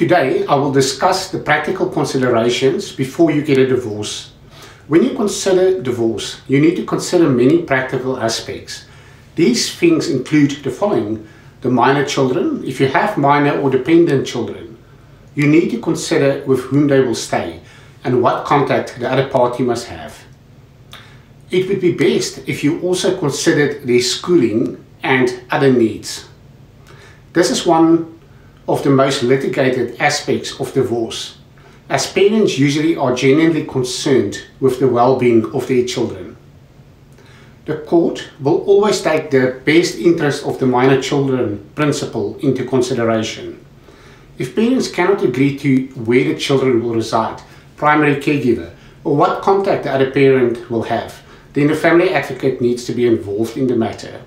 Today, I will discuss the practical considerations before you get a divorce. When you consider divorce, you need to consider many practical aspects. These things include the following the minor children. If you have minor or dependent children, you need to consider with whom they will stay and what contact the other party must have. It would be best if you also considered their schooling and other needs. This is one of the most litigated aspects of divorce, as parents usually are genuinely concerned with the well-being of their children. The court will always take the best interest of the minor children principle into consideration. If parents cannot agree to where the children will reside, primary caregiver, or what contact the other parent will have, then the family advocate needs to be involved in the matter.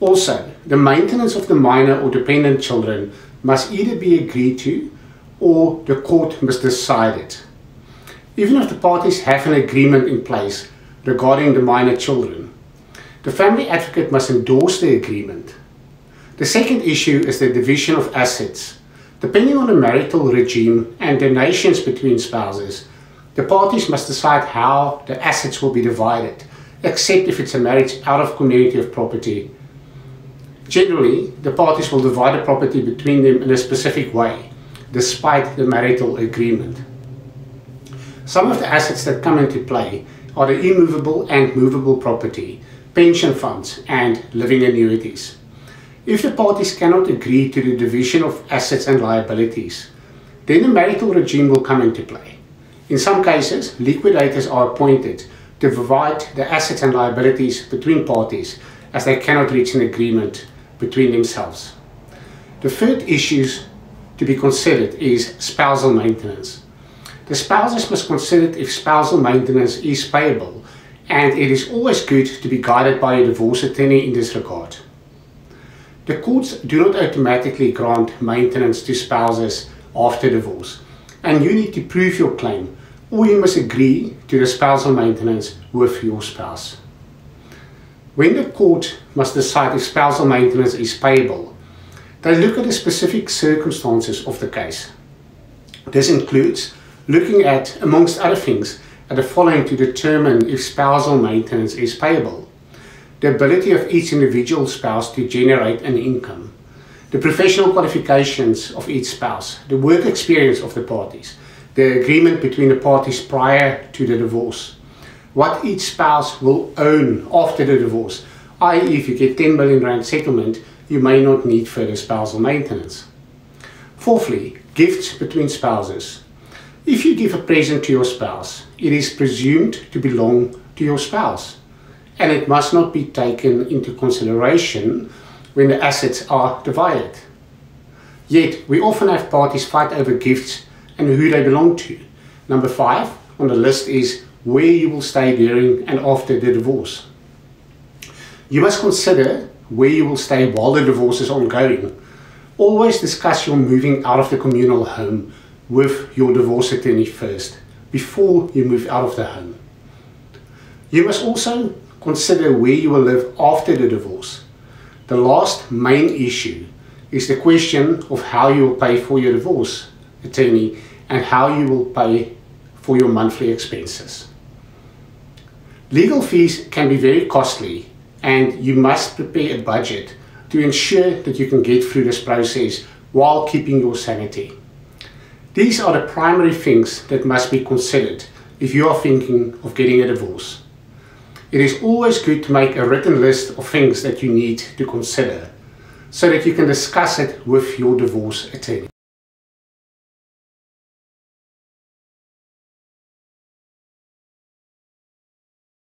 Also, the maintenance of the minor or dependent children must either be agreed to or the court must decide it. Even if the parties have an agreement in place regarding the minor children, the family advocate must endorse the agreement. The second issue is the division of assets. Depending on the marital regime and donations between spouses, the parties must decide how the assets will be divided, except if it's a marriage out of community of property Generally, the parties will divide the property between them in a specific way, despite the marital agreement. Some of the assets that come into play are the immovable and movable property, pension funds and living annuities. If the parties cannot agree to the division of assets and liabilities, then the marital regime will come into play. In some cases, liquidators are appointed to divide the assets and liabilities between parties as they cannot reach an agreement between themselves. The third issue to be considered is spousal maintenance. The spouses must consider if spousal maintenance is payable and it is always good to be guided by a divorce attorney in this regard. The courts do not automatically grant maintenance to spouses after divorce and you need to prove your claim or you must agree to the spousal maintenance with your spouse. When the court must decide if spousal maintenance is payable, they look at the specific circumstances of the case. This includes looking at, amongst other things, at the following to determine if spousal maintenance is payable. The ability of each individual spouse to generate an income, the professional qualifications of each spouse, the work experience of the parties, the agreement between the parties prior to the divorce, what each spouse will own after the divorce, i.e. if you get 10 million rand settlement, you may not need further spousal maintenance. Fourthly, gifts between spouses. If you give a present to your spouse, it is presumed to belong to your spouse, and it must not be taken into consideration when the assets are divided. Yet, we often have parties fight over gifts and who they belong to. Number five on the list is where you will stay during and after the divorce. You must consider where you will stay while the divorce is ongoing. Always discuss your moving out of the communal home with your divorce attorney first, before you move out of the home. You must also consider where you will live after the divorce. The last main issue is the question of how you will pay for your divorce attorney and how you will pay for your monthly expenses. Legal fees can be very costly and you must prepare a budget to ensure that you can get through this process while keeping your sanity. These are the primary things that must be considered if you are thinking of getting a divorce. It is always good to make a written list of things that you need to consider so that you can discuss it with your divorce attorney.